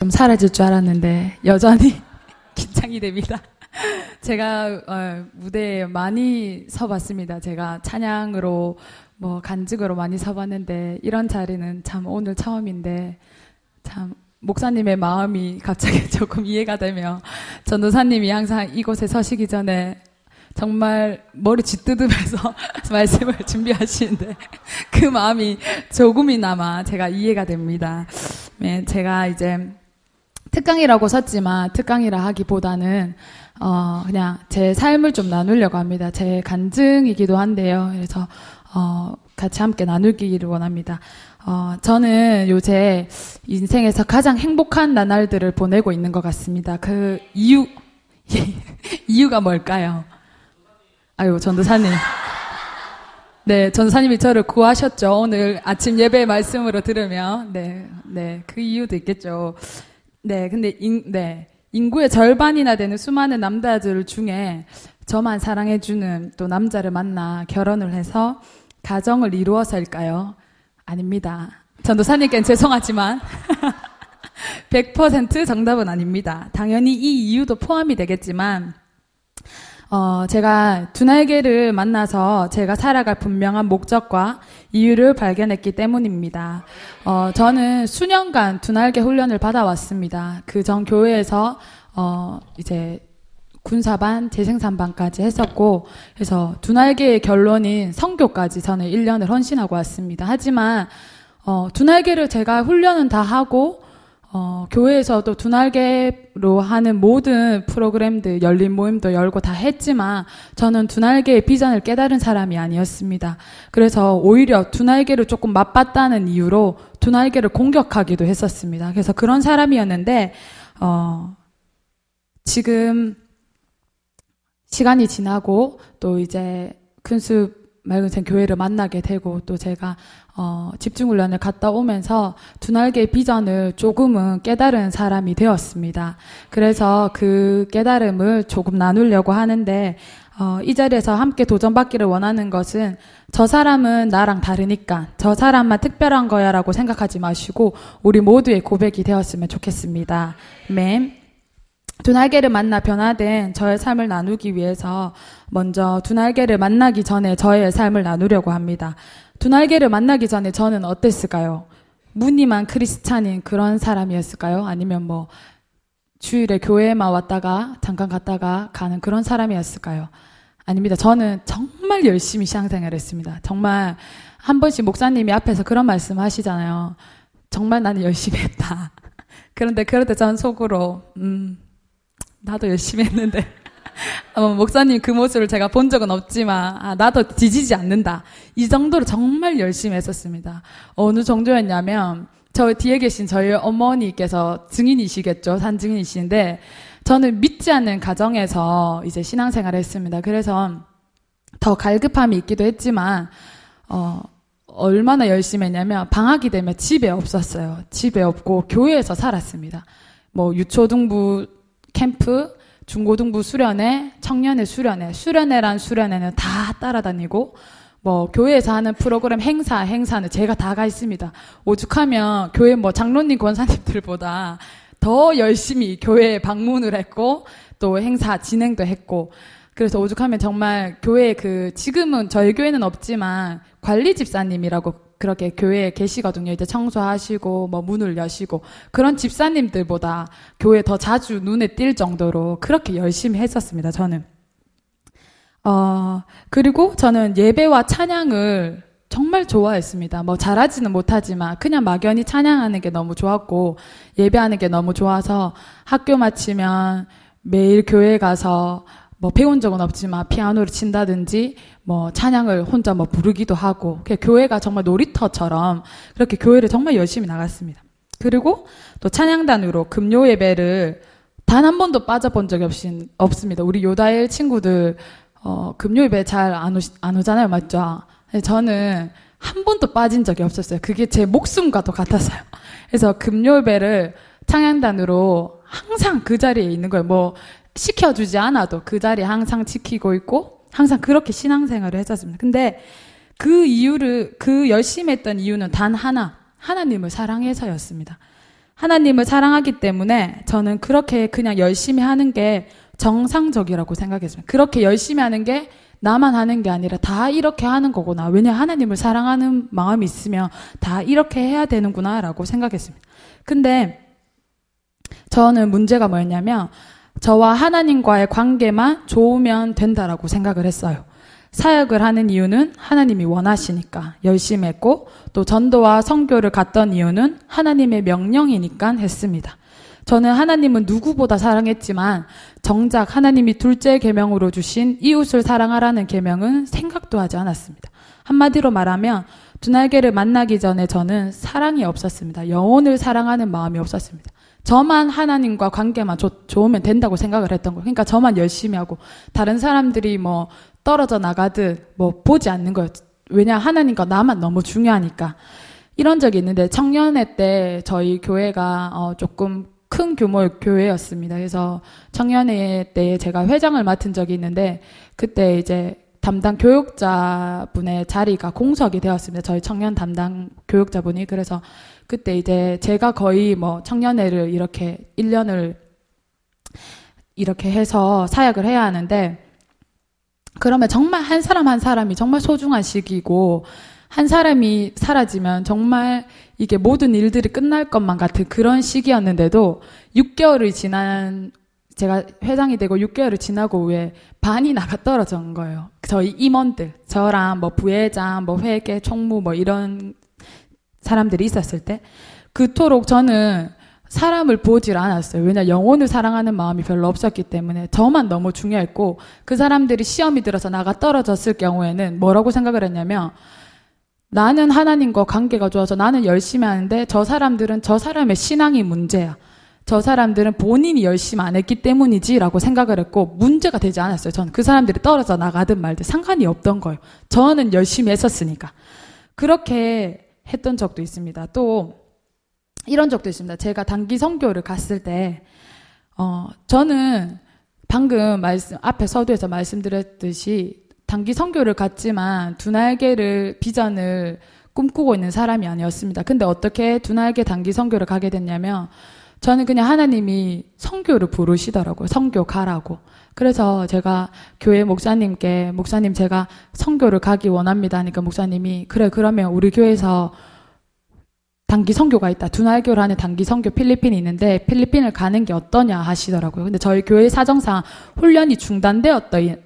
좀 사라질 줄 알았는데 여전히 긴장이 됩니다. 제가 어, 무대에 많이 서봤습니다. 제가 찬양으로 뭐 간직으로 많이 서봤는데 이런 자리는 참 오늘 처음인데 참 목사님의 마음이 갑자기 조금 이해가 되며 전도사님이 항상 이곳에 서시기 전에 정말 머리 쥐뜯으면서 말씀을 준비하시는데 그 마음이 조금이나마 제가 이해가 됩니다. 네, 제가 이제 특강이라고 섰지만 특강이라 하기보다는 어 그냥 제 삶을 좀 나누려고 합니다. 제 간증이기도 한데요. 그래서 어 같이 함께 나누기를 원합니다. 어 저는 요새 인생에서 가장 행복한 나날들을 보내고 있는 것 같습니다. 그 이유 이유가 뭘까요? 아유 전도사님. 네, 전사님이 저를 구하셨죠. 오늘 아침 예배 말씀으로 들으면. 네, 네, 그 이유도 있겠죠. 네, 근데 인, 네. 인구의 절반이나 되는 수많은 남자들 중에 저만 사랑해주는 또 남자를 만나 결혼을 해서 가정을 이루어서일까요? 아닙니다. 전도사님께는 죄송하지만 100% 정답은 아닙니다. 당연히 이 이유도 포함이 되겠지만 어, 제가 두 날개를 만나서 제가 살아갈 분명한 목적과 이유를 발견했기 때문입니다. 어, 저는 수년간 두 날개 훈련을 받아왔습니다. 그 전 교회에서, 어, 이제 군사반, 재생산반까지 했었고, 그래서 두 날개의 결론인 성교까지 저는 1년을 헌신하고 왔습니다. 하지만, 어, 두 날개를 제가 훈련은 다 하고, 어, 교회에서도 두 날개로 하는 모든 프로그램들, 열린 모임도 열고 다 했지만, 저는 두 날개의 비전을 깨달은 사람이 아니었습니다. 그래서 오히려 두 날개를 조금 맛봤다는 이유로 두 날개를 공격하기도 했었습니다. 그래서 그런 사람이었는데, 어, 지금 시간이 지나고 또 이제 큰숲 맑은생 교회를 만나게 되고 또 제가 어, 집중훈련을 갔다 오면서 두 날개의 비전을 조금은 깨달은 사람이 되었습니다. 그래서 그 깨달음을 조금 나누려고 하는데 어, 이 자리에서 함께 도전받기를 원하는 것은 저 사람은 나랑 다르니까 저 사람만 특별한 거야라고 생각하지 마시고 우리 모두의 고백이 되었으면 좋겠습니다. 맨. 두 날개를 만나 변화된 저의 삶을 나누기 위해서 먼저 두 날개를 만나기 전에 저의 삶을 나누려고 합니다. 두 날개를 만나기 전에 저는 어땠을까요? 무늬만 크리스찬인 그런 사람이었을까요? 아니면 뭐 주일에 교회에만 왔다가 잠깐 갔다가 가는 그런 사람이었을까요? 아닙니다. 저는 정말 열심히 신앙생활 했습니다. 정말 한 번씩 목사님이 앞에서 그런 말씀 하시잖아요. 정말 나는 열심히 했다. 그런데 그럴 때 저는 속으로 음 나도 열심히 했는데 어, 목사님 그 모습을 제가 본 적은 없지만 아, 나도 뒤지지 않는다. 이 정도로 정말 열심히 했었습니다. 어느 정도였냐면 저 뒤에 계신 저희 어머니께서 증인이시겠죠. 산 증인이신데 저는 믿지 않는 가정에서 이제 신앙생활을 했습니다. 그래서 더 갈급함이 있기도 했지만 어 얼마나 열심히 했냐면 방학이 되면 집에 없었어요. 집에 없고 교회에서 살았습니다. 뭐 유초등부 캠프, 중고등부 수련회, 청년회 수련회, 수련회란 수련회는 다 따라다니고 뭐 교회에서 하는 프로그램 행사 행사는 제가 다 가 있습니다. 오죽하면 교회 뭐 장로님 권사님들보다 더 열심히 교회에 방문을 했고 또 행사 진행도 했고 그래서 오죽하면 정말 교회 그 지금은 저희 교회는 없지만 관리 집사님이라고 그렇게 교회에 계시거든요. 이제 청소하시고 뭐 문을 여시고 그런 집사님들보다 교회 더 자주 눈에 띌 정도로 그렇게 열심히 했었습니다. 저는 어 그리고 저는 예배와 찬양을 정말 좋아했습니다. 뭐 잘하지는 못하지만 그냥 막연히 찬양하는 게 너무 좋았고 예배하는 게 너무 좋아서 학교 마치면 매일 교회 가서 뭐 배운 적은 없지만 피아노를 친다든지 뭐 찬양을 혼자 뭐 부르기도 하고 교회가 정말 놀이터처럼 그렇게 교회를 정말 열심히 나갔습니다. 그리고 또 찬양단으로 금요 예배를 단 한 번도 빠져본 적이 없, 없습니다. 우리 요다일 친구들 어, 금요 예배 잘 안 안 오잖아요, 맞죠? 저는 한 번도 빠진 적이 없었어요. 그게 제 목숨과도 같았어요. 그래서 금요 예배를 찬양단으로 항상 그 자리에 있는 거예요. 뭐 시켜주지 않아도 그 자리에 항상 지키고 있고 항상 그렇게 신앙생활을 했었습니다. 근데 그 이유를 그 열심히 했던 이유는 단 하나 하나님을 사랑해서였습니다. 하나님을 사랑하기 때문에 저는 그렇게 그냥 열심히 하는 게 정상적이라고 생각했습니다. 그렇게 열심히 하는 게 나만 하는 게 아니라 다 이렇게 하는 거구나. 왜냐 하나님을 사랑하는 마음이 있으면 다 이렇게 해야 되는구나라고 생각했습니다. 근데 저는 문제가 뭐였냐면 저와 하나님과의 관계만 좋으면 된다라고 생각을 했어요. 사역을 하는 이유는 하나님이 원하시니까 열심히 했고 또 전도와 성교를 갔던 이유는 하나님의 명령이니까 했습니다. 저는 하나님은 누구보다 사랑했지만 정작 하나님이 둘째 계명으로 주신 이웃을 사랑하라는 계명은 생각도 하지 않았습니다. 한마디로 말하면 두 날개를 만나기 전에 저는 사랑이 없었습니다. 영혼을 사랑하는 마음이 없었습니다. 저만 하나님과 관계만 좋, 좋으면 된다고 생각을 했던 거예요. 그러니까 저만 열심히 하고 다른 사람들이 뭐 떨어져 나가듯 뭐 보지 않는 거예요. 왜냐 하나님과 나만 너무 중요하니까. 이런 적이 있는데 청년회 때 저희 교회가 어 조금 큰 규모의 교회였습니다. 그래서 청년회 때 제가 회장을 맡은 적이 있는데 그때 이제 담당 교육자분의 자리가 공석이 되었습니다. 저희 청년 담당 교육자분이 그래서 그때 이제 제가 거의 뭐 청년회를 이렇게 1년을 이렇게 해서 사역을 해야 하는데 그러면 정말 한 사람 한 사람이 정말 소중한 시기고 한 사람이 사라지면 정말 이게 모든 일들이 끝날 것만 같은 그런 시기였는데도 6개월이 지난 제가 회장이 되고 6개월을 지나고 왜 반이 나가 떨어진 거예요. 저희 임원들, 저랑 뭐 부회장, 뭐 회계, 총무 뭐 이런 사람들이 있었을 때 그토록 저는 사람을 보질 않았어요. 왜냐 영혼을 사랑하는 마음이 별로 없었기 때문에 저만 너무 중요했고 그 사람들이 시험이 들어서 나가 떨어졌을 경우에는 뭐라고 생각을 했냐면 나는 하나님과 관계가 좋아서 나는 열심히 하는데 저 사람들은 저 사람의 신앙이 문제야. 저 사람들은 본인이 열심히 안 했기 때문이지라고 생각을 했고 문제가 되지 않았어요. 저는 그 사람들이 떨어져 나가든 말든 상관이 없던 거예요. 저는 열심히 했었으니까. 그렇게 했던 적도 있습니다. 또 이런 적도 있습니다. 제가 단기 선교를 갔을 때, 어, 저는 방금 말씀, 앞에 서두에서 말씀드렸듯이 단기 선교를 갔지만 두 날개를, 비전을 꿈꾸고 있는 사람이 아니었습니다. 근데 어떻게 두 날개 단기 선교를 가게 됐냐면, 저는 그냥 하나님이 선교를 부르시더라고요. 선교 가라고. 그래서 제가 교회 목사님께 목사님 제가 선교를 가기 원합니다 하니까 목사님이 그래 그러면 우리 교회에서 단기 선교가 있다. 두날교를 하는 단기 선교 필리핀이 있는데 필리핀을 가는 게 어떠냐 하시더라고요. 근데 저희 교회 사정상 훈련이 중단되었던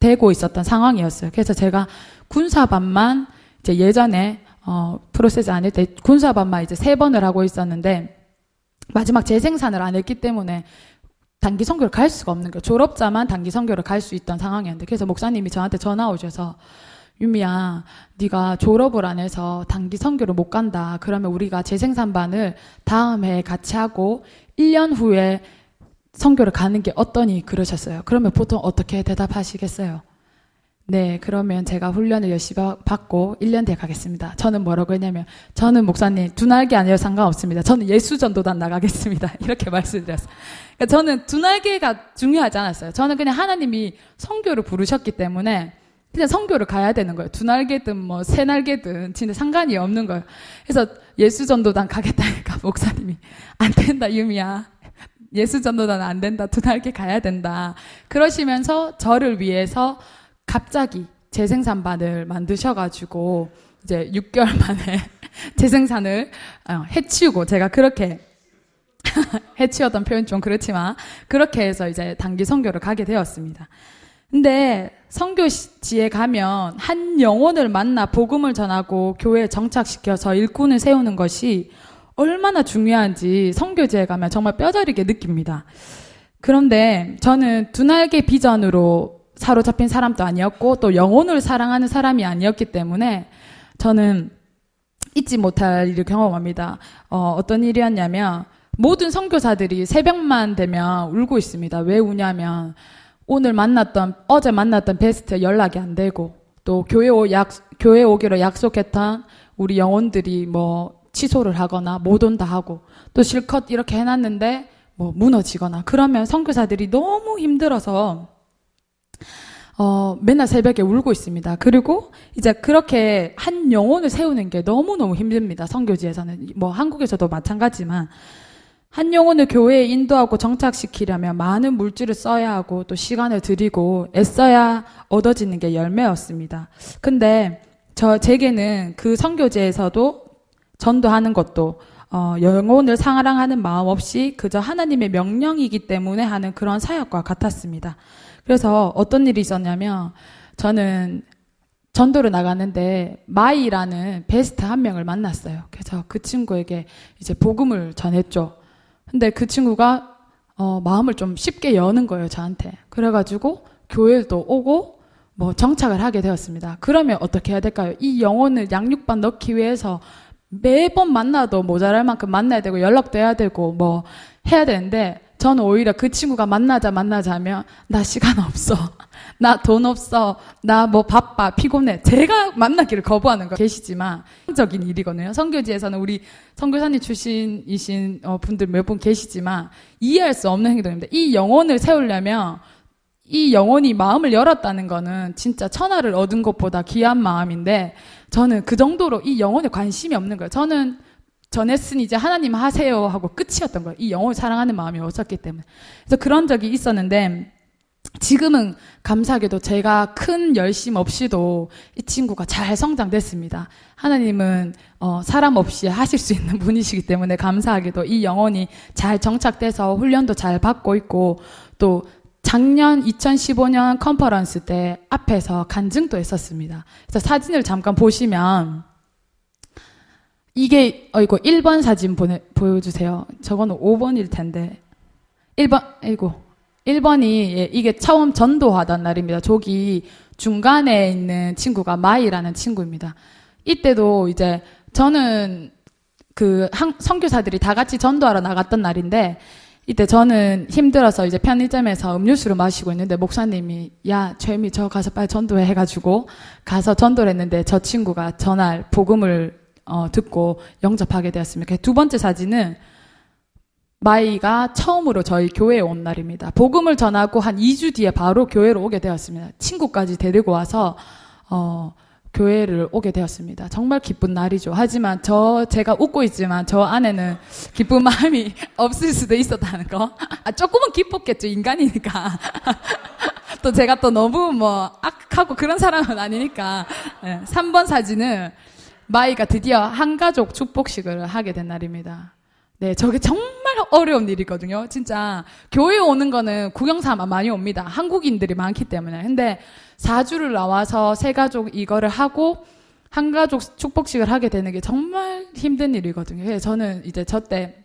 되고 있었던 상황이었어요. 그래서 제가 군사반만 이제 예전에 어 프로세스 안할때 군사반만 이제 세 번을 하고 있었는데 마지막 재생산을 안 했기 때문에 단기 선교를 갈 수가 없는 거예요. 졸업자만 단기 선교를 갈 수 있던 상황이었는데 그래서 목사님이 저한테 전화 오셔서 유미야, 네가 졸업을 안 해서 단기 선교를 못 간다. 그러면 우리가 재생산반을 다음 해 같이 하고 1년 후에 선교를 가는 게 어떠니 그러셨어요. 그러면 보통 어떻게 대답하시겠어요? 네, 그러면 제가 훈련을 열심히 받고 1년 뒤에 가겠습니다. 저는 뭐라고 했냐면, 저는 목사님, 두 날개 아니어도 상관없습니다. 저는 예수 전도단 나가겠습니다. 이렇게 말씀드렸어요. 그러니까 저는 두 날개가 중요하지 않았어요. 저는 그냥 하나님이 성교를 부르셨기 때문에 그냥 성교를 가야 되는 거예요. 두 날개든 뭐 세 날개든 진짜 상관이 없는 거예요. 그래서 예수 전도단 가겠다니까 목사님이 안 된다 유미야. 예수 전도단 안 된다. 두 날개 가야 된다. 그러시면서 저를 위해서 갑자기 재생산반을 만드셔가지고 이제 6개월 만에 재생산을 어, 해치우고 제가 그렇게 해치웠던 표현 좀 그렇지만 그렇게 해서 이제 단기 선교를 가게 되었습니다. 근데 선교지에 가면 한 영혼을 만나 복음을 전하고 교회에 정착시켜서 일꾼을 세우는 것이 얼마나 중요한지 선교지에 가면 정말 뼈저리게 느낍니다. 그런데 저는 두 날개 비전으로 사로잡힌 사람도 아니었고 또 영혼을 사랑하는 사람이 아니었기 때문에 저는 잊지 못할 일을 경험합니다. 어, 어떤 일이었냐면 모든 선교사들이 새벽만 되면 울고 있습니다. 왜 우냐면 오늘 만났던 어제 만났던 베스트 연락이 안 되고 또 교회 오 약, 교회 오기로 약속했던 우리 영혼들이 뭐 취소를 하거나 못 온다 하고 또 실컷 이렇게 해놨는데 뭐 무너지거나 그러면 선교사들이 너무 힘들어서 어, 맨날 새벽에 울고 있습니다. 그리고 이제 그렇게 한 영혼을 세우는 게 너무너무 힘듭니다. 선교지에서는. 뭐 한국에서도 마찬가지지만. 한 영혼을 교회에 인도하고 정착시키려면 많은 물질을 써야 하고 또 시간을 들이고 애써야 얻어지는 게 열매였습니다. 근데 저 제게는 그 선교제에서도 전도하는 것도 어, 영혼을 사랑하는 마음 없이 그저 하나님의 명령이기 때문에 하는 그런 사역과 같았습니다. 그래서 어떤 일이 있었냐면 저는 전도를 나갔는데 마이라는 베스트 한 명을 만났어요. 그래서 그 친구에게 이제 복음을 전했죠. 근데 그 친구가 어, 마음을 좀 쉽게 여는 거예요, 저한테. 그래가지고 교회도 오고 뭐 정착을 하게 되었습니다. 그러면 어떻게 해야 될까요? 이 영혼을 양육반 넣기 위해서 매번 만나도 모자랄 만큼 만나야 되고 연락도 해야 되고 뭐 해야 되는데 저는 오히려 그 친구가 만나자 만나자 하면 나 시간 없어. 나 돈 없어. 나 뭐 바빠. 피곤해. 제가 만나기를 거부하는 거 계시지만 적인 일이거든요. 성교지에서는 우리 성교사님 출신이신 어, 분들 몇 분 계시지만 이해할 수 없는 행동입니다. 이 영혼을 세우려면 이 영혼이 마음을 열었다는 거는 진짜 천하를 얻은 것보다 귀한 마음인데 저는 그 정도로 이 영혼에 관심이 없는 거예요. 저는 전했으니 이제 하나님 하세요 하고 끝이었던 거예요. 이 영혼을 사랑하는 마음이 없었기 때문에. 그래서 그런 적이 있었는데 지금은 감사하게도 제가 큰 열심 없이도 이 친구가 잘 성장됐습니다. 하나님은 어, 사람 없이 하실 수 있는 분이시기 때문에 감사하게도 이 영혼이 잘 정착돼서 훈련도 잘 받고 있고 또 작년 2015년 컨퍼런스 때 앞에서 간증도 했었습니다. 그래서 사진을 잠깐 보시면 이게 어 이거 1번 사진 보내 보여주세요. 저거는 5번일 텐데 1번 아이고 1번이 예, 이게 처음 전도하던 날입니다. 저기 중간에 있는 친구가 마이라는 친구입니다. 이때도 이제 저는 그 선교사들이 다 같이 전도하러 나갔던 날인데 이때 저는 힘들어서 이제 편의점에서 음료수를 마시고 있는데 목사님이 야 최미 저 가서 빨리 전도해 해가지고 가서 전도를 했는데 저 친구가 전날 복음을 어, 듣고 영접하게 되었습니다. 두 번째 사진은 마이가 처음으로 저희 교회에 온 날입니다. 복음을 전하고 한 2주 뒤에 바로 교회로 오게 되었습니다. 친구까지 데리고 와서 어, 교회를 오게 되었습니다. 정말 기쁜 날이죠. 하지만 저 제가 웃고 있지만 저 안에는 기쁜 마음이 없을 수도 있었다는 거. 아, 조금은 기뻤겠죠. 인간이니까. 또 제가 또 너무 뭐 악하고 그런 사람은 아니니까. 네, 3번 사진은 마이가 드디어 한가족 축복식을 하게 된 날입니다. 네, 저게 정말 어려운 일이거든요. 진짜 교회 오는 거는 구경사만 많이 옵니다. 한국인들이 많기 때문에. 근데 4주를 나와서 세 가족 이거를 하고 한 가족 축복식을 하게 되는 게 정말 힘든 일이거든요. 그래서 저는 이제 저 때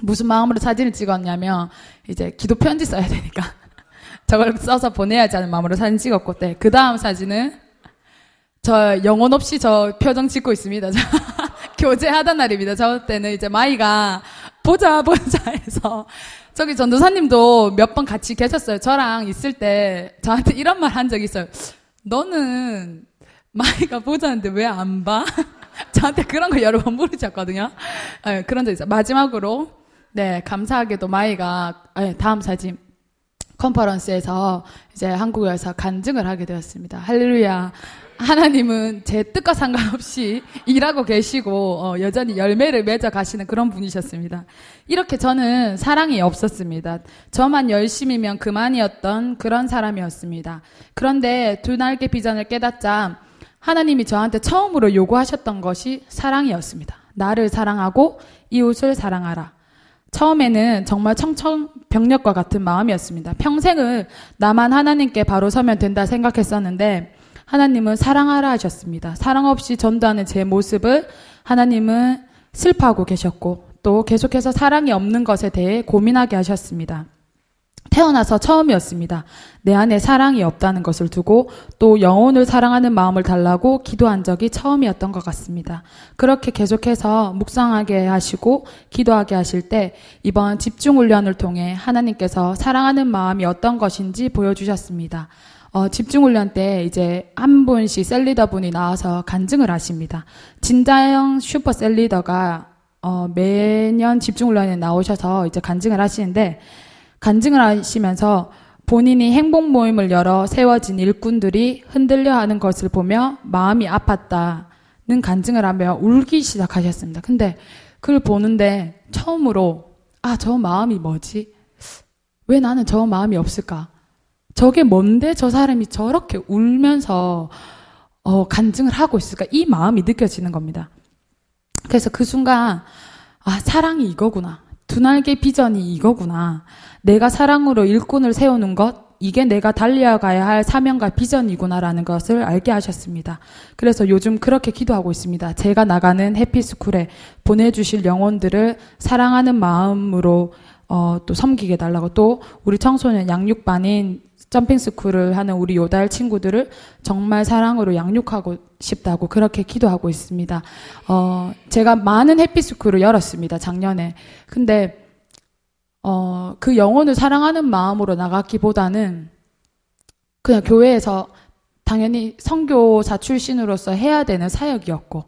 무슨 마음으로 사진을 찍었냐면 이제 기도 편지 써야 되니까 저걸 써서 보내야지 하는 마음으로 사진 찍었고 때그 다음 사진은 저 영혼 없이 저 표정 짓고 있습니다. 교제하던 날입니다. 저 때는 이제 마이가 보자 보자 해서 저기 전도사님도 몇 번 같이 계셨어요. 저랑 있을 때 저한테 이런 말 한 적이 있어요. 너는 마이가 보자는데 왜 안 봐? 저한테 그런 거 여러 번 물으셨거든요. 네, 그런 적 있어요. 마지막으로 네 감사하게도 마이가 네, 다음 사진 컨퍼런스에서 이제 한국에서 간증을 하게 되었습니다. 할렐루야. 하나님은 제 뜻과 상관없이 일하고 계시고 어, 여전히 열매를 맺어 가시는 그런 분이셨습니다. 이렇게 저는 사랑이 없었습니다. 저만 열심이면 그만이었던 그런 사람이었습니다. 그런데 두 날개 비전을 깨닫자 하나님이 저한테 처음으로 요구하셨던 것이 사랑이었습니다. 나를 사랑하고 이웃을 사랑하라. 처음에는 정말 청천벽력과 같은 마음이었습니다. 평생을 나만 하나님께 바로 서면 된다 생각했었는데 하나님은 사랑하라 하셨습니다. 사랑 없이 전도하는 제 모습을 하나님은 슬퍼하고 계셨고 또 계속해서 사랑이 없는 것에 대해 고민하게 하셨습니다. 태어나서 처음이었습니다. 내 안에 사랑이 없다는 것을 두고 또 영혼을 사랑하는 마음을 달라고 기도한 적이 처음이었던 것 같습니다. 그렇게 계속해서 묵상하게 하시고 기도하게 하실 때 이번 집중 훈련을 통해 하나님께서 사랑하는 마음이 어떤 것인지 보여주셨습니다. 어, 집중훈련 때 이제 한 분씩 셀리더 분이 나와서 간증을 하십니다. 진자영 슈퍼 셀리더가 어, 매년 집중훈련에 나오셔서 이제 간증을 하시는데 간증을 하시면서 본인이 행복 모임을 열어 세워진 일꾼들이 흔들려 하는 것을 보며 마음이 아팠다는 간증을 하며 울기 시작하셨습니다. 근데 그걸 보는데 처음으로 아, 저 마음이 뭐지? 왜 나는 저 마음이 없을까? 저게 뭔데 저 사람이 저렇게 울면서 어, 간증을 하고 있을까? 이 마음이 느껴지는 겁니다. 그래서 그 순간 아, 사랑이 이거구나. 두 날개 비전이 이거구나. 내가 사랑으로 일꾼을 세우는 것, 이게 내가 달려가야 할 사명과 비전이구나라는 것을 알게 하셨습니다. 그래서 요즘 그렇게 기도하고 있습니다. 제가 나가는 해피스쿨에 보내주실 영혼들을 사랑하는 마음으로 어, 또 섬기게 달라고 또 우리 청소년 양육반인 점핑 스쿨을 하는 우리 요달 친구들을 정말 사랑으로 양육하고 싶다고 그렇게 기도하고 있습니다. 어, 제가 많은 해피 스쿨을 열었습니다. 작년에. 근데 어, 그 영혼을 사랑하는 마음으로 나갔기보다는 그냥 교회에서 당연히 성교사 출신으로서 해야 되는 사역이었고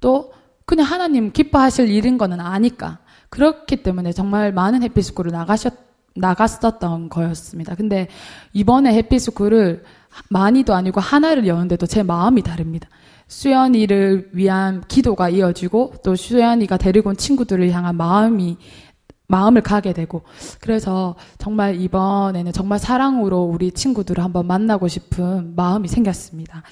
또 그냥 하나님 기뻐하실 일인 거는 아니까 그렇기 때문에 정말 많은 해피스쿨을 나가셨 나갔었던 거였습니다. 근데 이번에 해피스쿨을 많이도 아니고 하나를 여는데도 제 마음이 다릅니다. 수연이를 위한 기도가 이어지고 또 수연이가 데리고 온 친구들을 향한 마음이 마음을 가게 되고 그래서 정말 이번에는 정말 사랑으로 우리 친구들을 한번 만나고 싶은 마음이 생겼습니다.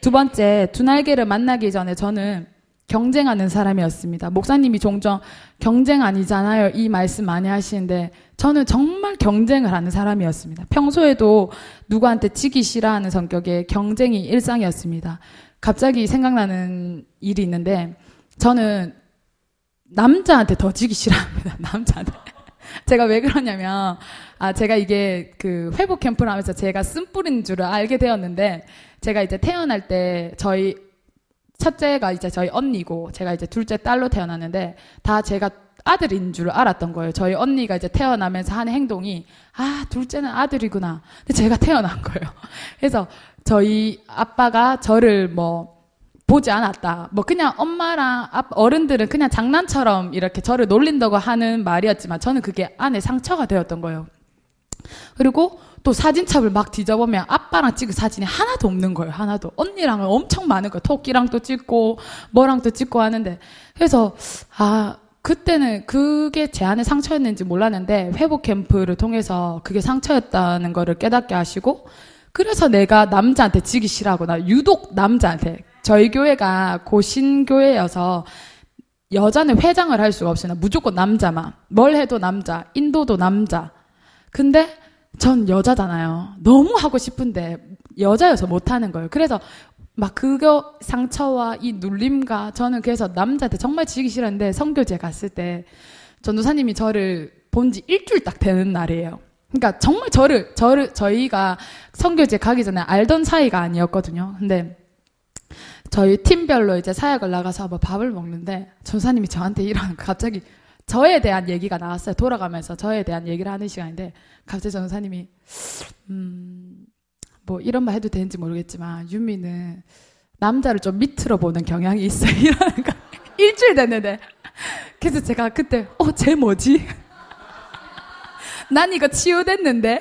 두 번째 두 날개를 만나기 전에 저는 경쟁하는 사람이었습니다. 목사님이 종종 경쟁 아니잖아요. 이 말씀 많이 하시는데 저는 정말 경쟁을 하는 사람이었습니다. 평소에도 누구한테 지기 싫어하는 성격의 경쟁이 일상이었습니다. 갑자기 생각나는 일이 있는데 저는 남자한테 더 지기 싫어합니다. 남자한테. 제가 왜 그러냐면, 아, 제가 이게 그 회복 캠프를 하면서 제가 쓴뿌린 줄을 알게 되었는데, 제가 이제 태어날 때 저희 첫째가 이제 저희 언니고, 제가 이제 둘째 딸로 태어났는데, 다 제가 아들인 줄 알았던 거예요. 저희 언니가 이제 태어나면서 하는 행동이, 아, 둘째는 아들이구나. 근데 제가 태어난 거예요. 그래서 저희 아빠가 저를 뭐, 보지 않았다. 뭐 그냥 엄마랑 어른들은 그냥 장난처럼 이렇게 저를 놀린다고 하는 말이었지만 저는 그게 안에 상처가 되었던 거예요. 그리고 또 사진첩을 막 뒤져보면 아빠랑 찍은 사진이 하나도 없는 거예요. 하나도. 언니랑은 엄청 많은 거예요. 토끼랑도 찍고 뭐랑도 찍고 하는데. 그래서 아 그때는 그게 제 안에 상처였는지 몰랐는데 회복 캠프를 통해서 그게 상처였다는 거를 깨닫게 하시고 그래서 내가 남자한테 지기 싫어하구나. 유독 남자한테 저희 교회가 고신교회여서 여자는 회장을 할 수가 없어요. 무조건 남자만. 뭘 해도 남자. 인도도 남자. 근데 전 여자잖아요. 너무 하고 싶은데 여자여서 못하는 거예요. 그래서 막 그거 상처와 이 눌림과 저는 그래서 남자한테 정말 지기 싫었는데 성교제 갔을 때 전도사님이 저를 본 지 일주일 딱 되는 날이에요. 그러니까 정말 저를 저를 저희가 성교제 가기 전에 알던 사이가 아니었거든요. 근데 저희 팀별로 이제 사역을 나가서 뭐 밥을 먹는데 전사님이 저한테 이런 갑자기 저에 대한 얘기가 나왔어요. 돌아가면서 저에 대한 얘기를 하는 시간인데 갑자기 전사님이 음, 뭐 이런 말 해도 되는지 모르겠지만 유미는 남자를 좀 밑으로 보는 경향이 있어 이러는 거 일주일 됐는데 그래서 제가 그때 어쟤 뭐지? 난 이거 치유됐는데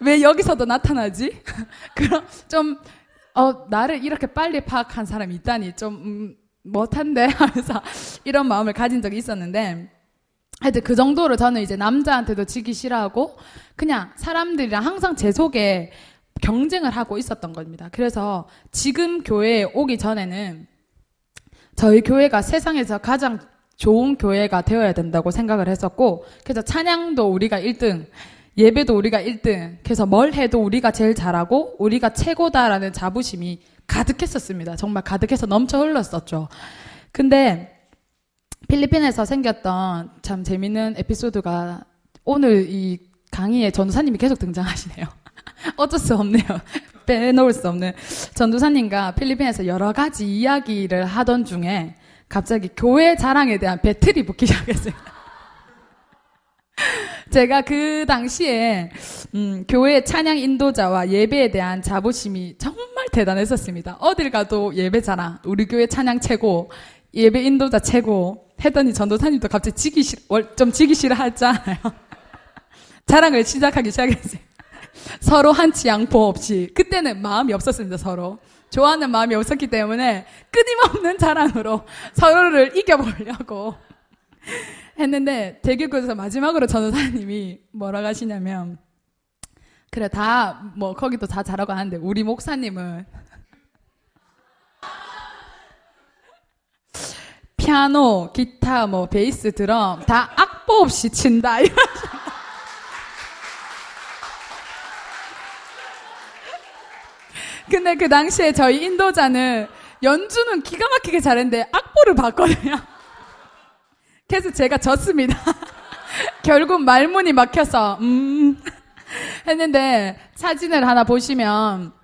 왜 여기서도 나타나지? 그럼 좀 어, 나를 이렇게 빨리 파악한 사람이 있다니 좀 음, 못한데 하면서 이런 마음을 가진 적이 있었는데 하여튼 그 정도로 저는 이제 남자한테도 지기 싫어하고 그냥 사람들이랑 항상 제 속에 경쟁을 하고 있었던 겁니다. 그래서 지금 교회에 오기 전에는 저희 교회가 세상에서 가장 좋은 교회가 되어야 된다고 생각을 했었고 그래서 찬양도 우리가 1등 예배도 우리가 1등. 그래서 뭘 해도 우리가 제일 잘하고 우리가 최고다라는 자부심이 가득했었습니다. 정말 가득해서 넘쳐 흘렀었죠. 근데 필리핀에서 생겼던 참 재밌는 에피소드가 오늘 이 강의에 전도사님이 계속 등장하시네요. 어쩔 수 없네요. 빼놓을 수 없는 전도사님과 필리핀에서 여러 가지 이야기를 하던 중에 갑자기 교회 자랑에 대한 배틀이 붙기 시작했어요. 제가 그 당시에 음, 교회 찬양 인도자와 예배에 대한 자부심이 정말 대단했었습니다. 어딜 가도 예배잖아. 우리 교회 찬양 최고, 예배 인도자 최고. 했더니 전도사님도 갑자기 지기 싫, 좀 지기 싫어 하잖아요. 자랑을 시작하기 시작했어요. 서로 한치 양보 없이. 그때는 마음이 없었습니다, 서로. 좋아하는 마음이 없었기 때문에 끊임없는 자랑으로 서로를 이겨보려고 했는데 대교구에서 마지막으로 전도사님이 뭐라고 하시냐면 그래 다 뭐 거기도 다 잘하고 하는데 우리 목사님은 피아노, 기타, 뭐 베이스, 드럼 다 악보 없이 친다. 근데 그 당시에 저희 인도자는 연주는 기가 막히게 잘했는데 악보를 봤거든요. 그래서 제가 졌습니다. 결국 말문이 막혀서 음 했는데 사진을 하나 보시면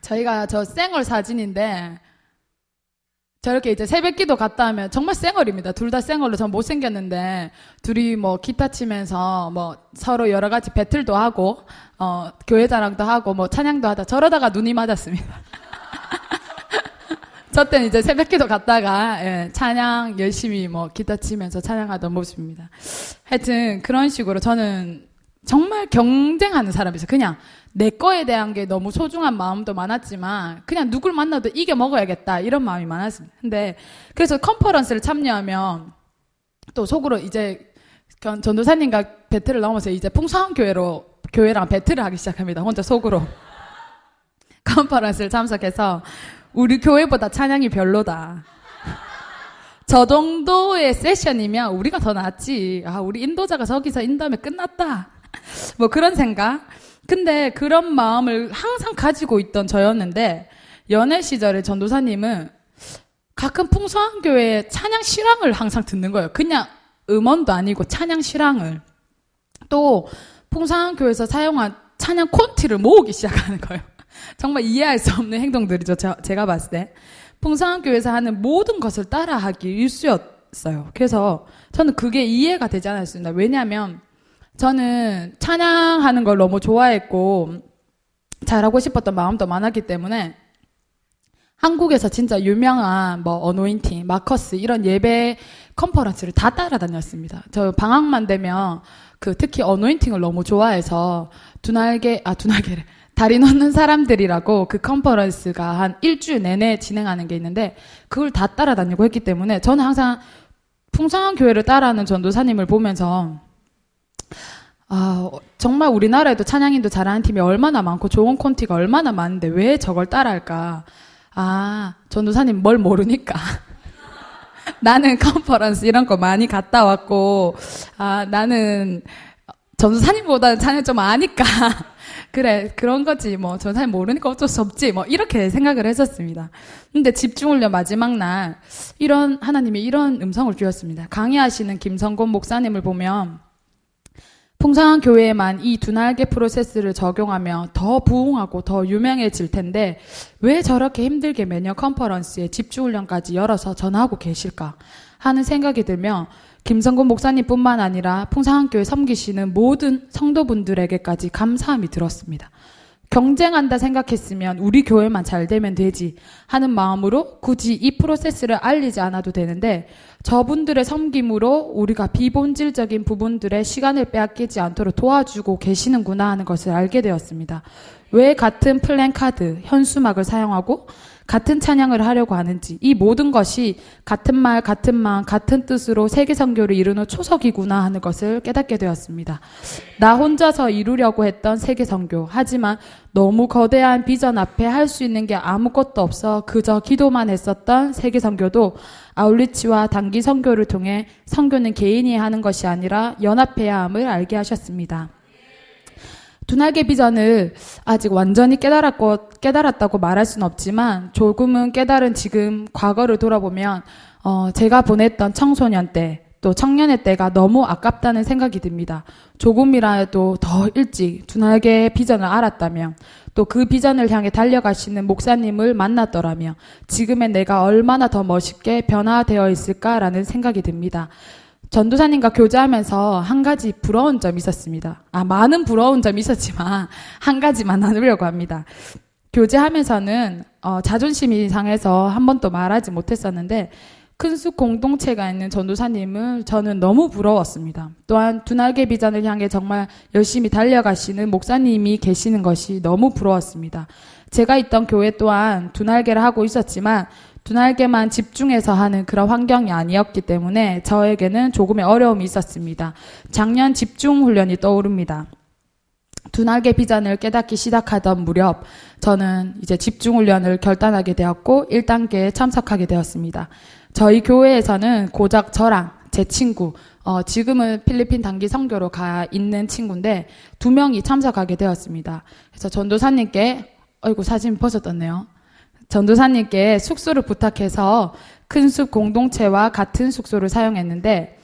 저희가 저 쌩얼 사진인데 저렇게 이제 새벽기도 갔다 하면 정말 쌩얼입니다. 둘 다 쌩얼로 전 못생겼는데 둘이 뭐 기타 치면서 뭐 서로 여러 가지 배틀도 하고 어 교회 자랑도 하고 뭐 찬양도 하다 저러다가 눈이 맞았습니다. 저 때는 이제 새벽기도 갔다가 예, 찬양 열심히 뭐 기타 치면서 찬양하던 모습입니다. 하여튼 그런 식으로 저는 정말 경쟁하는 사람이었어요. 그냥 내 거에 대한 게 너무 소중한 마음도 많았지만 그냥 누굴 만나도 이겨 먹어야겠다 이런 마음이 많았습니다. 근데 그래서 컨퍼런스를 참여하면 또 속으로 이제 전도사님과 배틀을 넘어서 이제 풍성한 교회로 교회랑 배틀을 하기 시작합니다. 혼자 속으로 컨퍼런스를 참석해서 우리 교회보다 찬양이 별로다. 저 정도의 세션이면 우리가 더 낫지. 아, 우리 인도자가 저기서 인도하면 끝났다. 뭐 그런 생각. 근데 그런 마음을 항상 가지고 있던 저였는데 연애 시절에 전도사님은 가끔 풍성한 교회에 찬양 실황을 항상 듣는 거예요. 그냥 음원도 아니고 찬양 실황을. 또 풍성한 교회에서 사용한 찬양 콘티를 모으기 시작하는 거예요. 정말 이해할 수 없는 행동들이죠. 제가 봤을 때. 풍성한 교회에서 하는 모든 것을 따라하기 일쑤였어요. 그래서 저는 그게 이해가 되지 않았습니다. 왜냐하면 저는 찬양하는 걸 너무 좋아했고 잘하고 싶었던 마음도 많았기 때문에 한국에서 진짜 유명한 뭐 어노인팅, 마커스 이런 예배 컨퍼런스를 다 따라다녔습니다. 저 방학만 되면 그 특히 어노인팅을 너무 좋아해서 두날개 아 두날개를 다리 놓는 사람들이라고 그 컨퍼런스가 한 일주일 내내 진행하는 게 있는데 그걸 다 따라다니고 했기 때문에 저는 항상 풍성한 교회를 따라하는 전도사님을 보면서 아, 정말 우리나라에도 찬양인도 잘하는 팀이 얼마나 많고 좋은 콘티가 얼마나 많은데 왜 저걸 따라할까? 아, 전도사님 뭘 모르니까. 나는 컨퍼런스 이런 거 많이 갔다 왔고, 아, 나는 전도사님보다는 찬양 좀 아니까. 그래, 그런 거지. 뭐, 전도사님 모르니까 어쩔 수 없지. 뭐, 이렇게 생각을 했었습니다. 근데 집중훈련 마지막 날, 이런, 하나님이 이런 음성을 주셨습니다. 강의하시는 김성곤 목사님을 보면, 풍성한 교회에만 이 두 날개 프로세스를 적용하면 더 부흥하고 더 유명해질 텐데 왜 저렇게 힘들게 매년 컨퍼런스에 집중훈련까지 열어서 전하고 계실까 하는 생각이 들며 김성곤 목사님뿐만 아니라 풍성한 교회 섬기시는 모든 성도분들에게까지 감사함이 들었습니다. 경쟁한다 생각했으면 우리 교회만 잘 되면 되지 하는 마음으로 굳이 이 프로세스를 알리지 않아도 되는데 저분들의 섬김으로 우리가 비본질적인 부분들의 시간을 빼앗기지 않도록 도와주고 계시는구나 하는 것을 알게 되었습니다. 왜 같은 플랜카드, 현수막을 사용하고 같은 찬양을 하려고 하는지 이 모든 것이 같은 말, 같은 마음, 같은 뜻으로 세계 선교를 이루는 초석이구나 하는 것을 깨닫게 되었습니다. 나 혼자서 이루려고 했던 세계 선교. 하지만 너무 거대한 비전 앞에 할 수 있는 게 아무것도 없어 그저 기도만 했었던 세계 선교도 아울리치와 단기 선교를 통해 선교는 개인이 하는 것이 아니라 연합해야 함을 알게 하셨습니다. 두날개 비전을 아직 완전히 깨달았고, 깨달았다고 말할 수는 없지만 조금은 깨달은 지금 과거를 돌아보면 어, 제가 보냈던 청소년 때, 또 청년의 때가 너무 아깝다는 생각이 듭니다. 조금이라도 더 일찍 두날개의 비전을 알았다면, 또 그 비전을 향해 달려가시는 목사님을 만났더라면, 지금의 내가 얼마나 더 멋있게 변화되어 있을까라는 생각이 듭니다. 전도사님과 교제하면서 한 가지 부러운 점이 있었습니다. 아, 많은 부러운 점이 있었지만 한 가지만 나누려고 합니다. 교제하면서는 어, 자존심이 상해서 한 번도 말하지 못했었는데 큰숲 공동체가 있는 전도사님을 저는 너무 부러웠습니다. 또한 두날개 비전을 향해 정말 열심히 달려가시는 목사님이 계시는 것이 너무 부러웠습니다. 제가 있던 교회 또한 두날개를 하고 있었지만 두날개만 집중해서 하는 그런 환경이 아니었기 때문에 저에게는 조금의 어려움이 있었습니다. 작년 집중 훈련이 떠오릅니다. 두날개 비전을 깨닫기 시작하던 무렵 저는 이제 집중 훈련을 결단하게 되었고 1단계에 참석하게 되었습니다. 저희 교회에서는 고작 저랑 제 친구 어, 지금은 필리핀 단기 선교로 가 있는 친구인데 두 명이 참석하게 되었습니다. 그래서 전도사님께 어이구 사진 벗어 떴네요. 전도사님께 숙소를 부탁해서 큰 숲 공동체와 같은 숙소를 사용했는데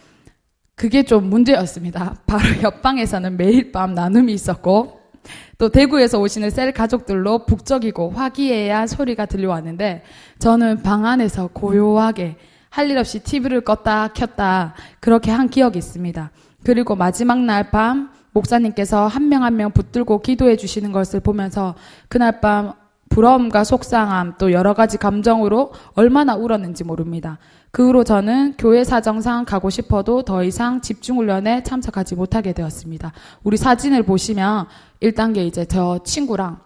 그게 좀 문제였습니다. 바로 옆방에서는 매일 밤 나눔이 있었고 또 대구에서 오시는 셀 가족들로 북적이고 화기애애한 소리가 들려왔는데 저는 방 안에서 고요하게 할 일 없이 TV를 껐다 켰다 그렇게 한 기억이 있습니다. 그리고 마지막 날 밤 목사님께서 한명 한 명 붙들고 기도해 주시는 것을 보면서 그날 밤 부러움과 속상함 또 여러 가지 감정으로 얼마나 울었는지 모릅니다. 그 후로 저는 교회 사정상 가고 싶어도 더 이상 집중훈련에 참석하지 못하게 되었습니다. 우리 사진을 보시면 1단계 이제 저 친구랑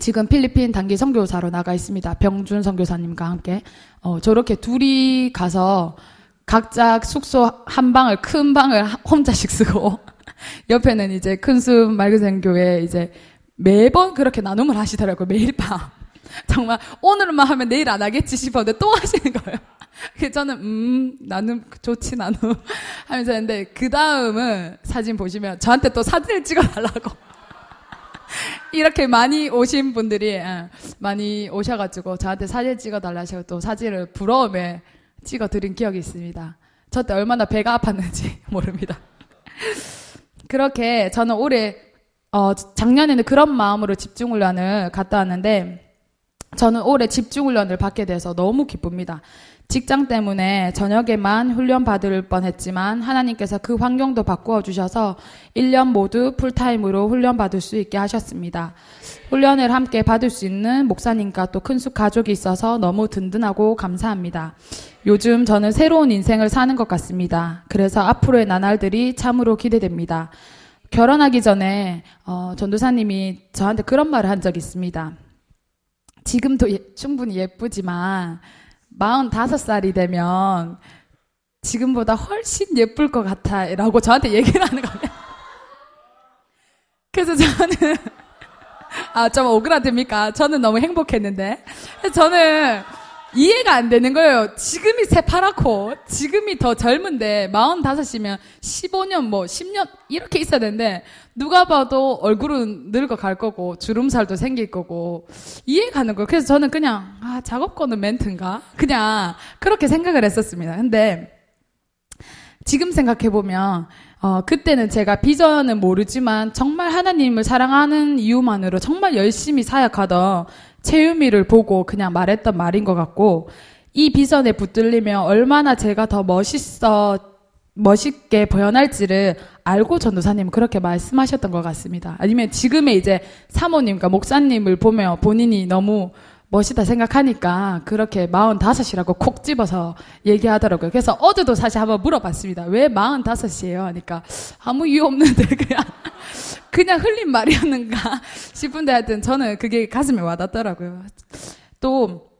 지금 필리핀 단기 선교사로 나가 있습니다. 병준 선교사님과 함께 어, 저렇게 둘이 가서 각자 숙소 한 방을 큰 방을 혼자씩 쓰고 옆에는 이제 큰숲 맑은 교회 이제 매번 그렇게 나눔을 하시더라고요. 매일 밤. 정말 오늘만 하면 내일 안 하겠지 싶었는데 또 하시는 거예요. 그래서 저는 음 나눔 좋지 나눔 하면서 했는데 그 다음은 사진 보시면 저한테 또 사진을 찍어달라고 이렇게 많이 오신 분들이 예, 많이 오셔가지고 저한테 사진 찍어달라 하셔서 또 사진을 부러움에 찍어드린 기억이 있습니다. 저 때 얼마나 배가 아팠는지 모릅니다. 그렇게 저는 올해 어, 작년에는 그런 마음으로 집중훈련을 갔다 왔는데 저는 올해 집중훈련을 받게 돼서 너무 기쁩니다. 직장 때문에 저녁에만 훈련 받을 뻔했지만 하나님께서 그 환경도 바꾸어 주셔서 1년 모두 풀타임으로 훈련 받을 수 있게 하셨습니다. 훈련을 함께 받을 수 있는 목사님과 또 큰숙 가족이 있어서 너무 든든하고 감사합니다. 요즘 저는 새로운 인생을 사는 것 같습니다. 그래서 앞으로의 나날들이 참으로 기대됩니다. 결혼하기 전에 어, 전도사님이 저한테 그런 말을 한 적이 있습니다. 지금도 예, 충분히 예쁘지만 45살이 되면 지금보다 훨씬 예쁠 것 같아 라고 저한테 얘기를 하는 거예요. 그래서 저는 아, 좀 오그라듭니까? 저는 너무 행복했는데. 저는 이해가 안 되는 거예요. 지금이 새파랗고, 지금이 더 젊은데, 45이면 15년, 뭐, 10년, 이렇게 있어야 되는데, 누가 봐도 얼굴은 늙어갈 거고, 주름살도 생길 거고, 이해가 안 되는 거예요. 그래서 저는 그냥, 아, 작업 거는 멘트인가? 그냥, 그렇게 생각을 했었습니다. 근데, 지금 생각해보면, 어, 그때는 제가 비전은 모르지만 정말 하나님을 사랑하는 이유만으로 정말 열심히 사역하던 채유미를 보고 그냥 말했던 말인 것 같고 이 비전에 붙들리면 얼마나 제가 더 멋있어 멋있게 보여날지를 알고 전도사님 그렇게 말씀하셨던 것 같습니다. 아니면 지금의 이제 사모님과 목사님을 보며 본인이 너무 멋있다 생각하니까 그렇게 45이라고 콕 집어서 얘기하더라고요. 그래서 어제도 사실 한번 물어봤습니다. 왜 45이에요? 하니까 아무 이유 없는데 그냥 그냥 흘린 말이었는가 싶은데 하여튼 저는 그게 가슴에 와닿더라고요. 또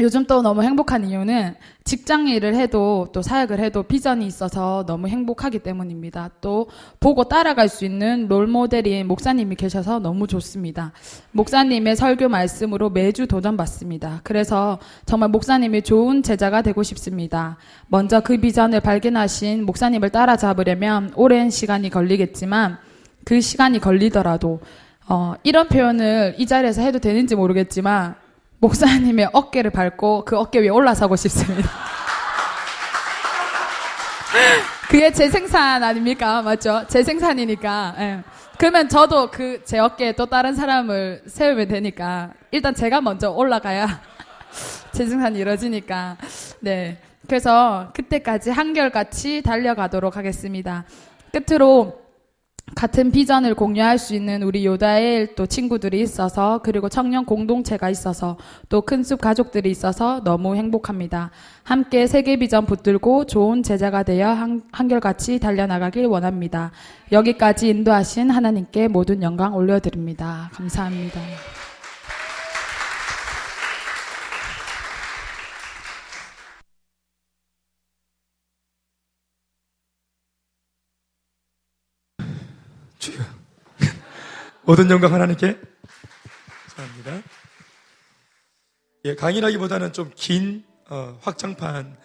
요즘 또 너무 행복한 이유는 직장 일을 해도 또 사역을 해도 비전이 있어서 너무 행복하기 때문입니다. 또 보고 따라갈 수 있는 롤 모델인 목사님이 계셔서 너무 좋습니다. 목사님의 설교 말씀으로 매주 도전받습니다. 그래서 정말 목사님이 좋은 제자가 되고 싶습니다. 먼저 그 비전을 발견하신 목사님을 따라잡으려면 오랜 시간이 걸리겠지만 그 시간이 걸리더라도 어, 이런 표현을 이 자리에서 해도 되는지 모르겠지만 목사님의 어깨를 밟고 그 어깨 위에 올라서고 싶습니다. 그게 제 생산 아닙니까? 맞죠? 제 생산이니까. 예. 그러면 저도 그 제 어깨에 또 다른 사람을 세우면 되니까 일단 제가 먼저 올라가야 제 생산이 이루어지니까. 네. 그래서 그때까지 한결같이 달려가도록 하겠습니다. 끝으로 같은 비전을 공유할 수 있는 우리 요다엘 또 친구들이 있어서 그리고 청년 공동체가 있어서 또 큰 숲 가족들이 있어서 너무 행복합니다. 함께 세계 비전 붙들고 좋은 제자가 되어 한, 한결같이 달려나가길 원합니다. 여기까지 인도하신 하나님께 모든 영광 올려드립니다. 감사합니다. 주여. 모든 영광 하나님께 감사합니다. 예, 강의라기보다는 좀긴 어, 확장판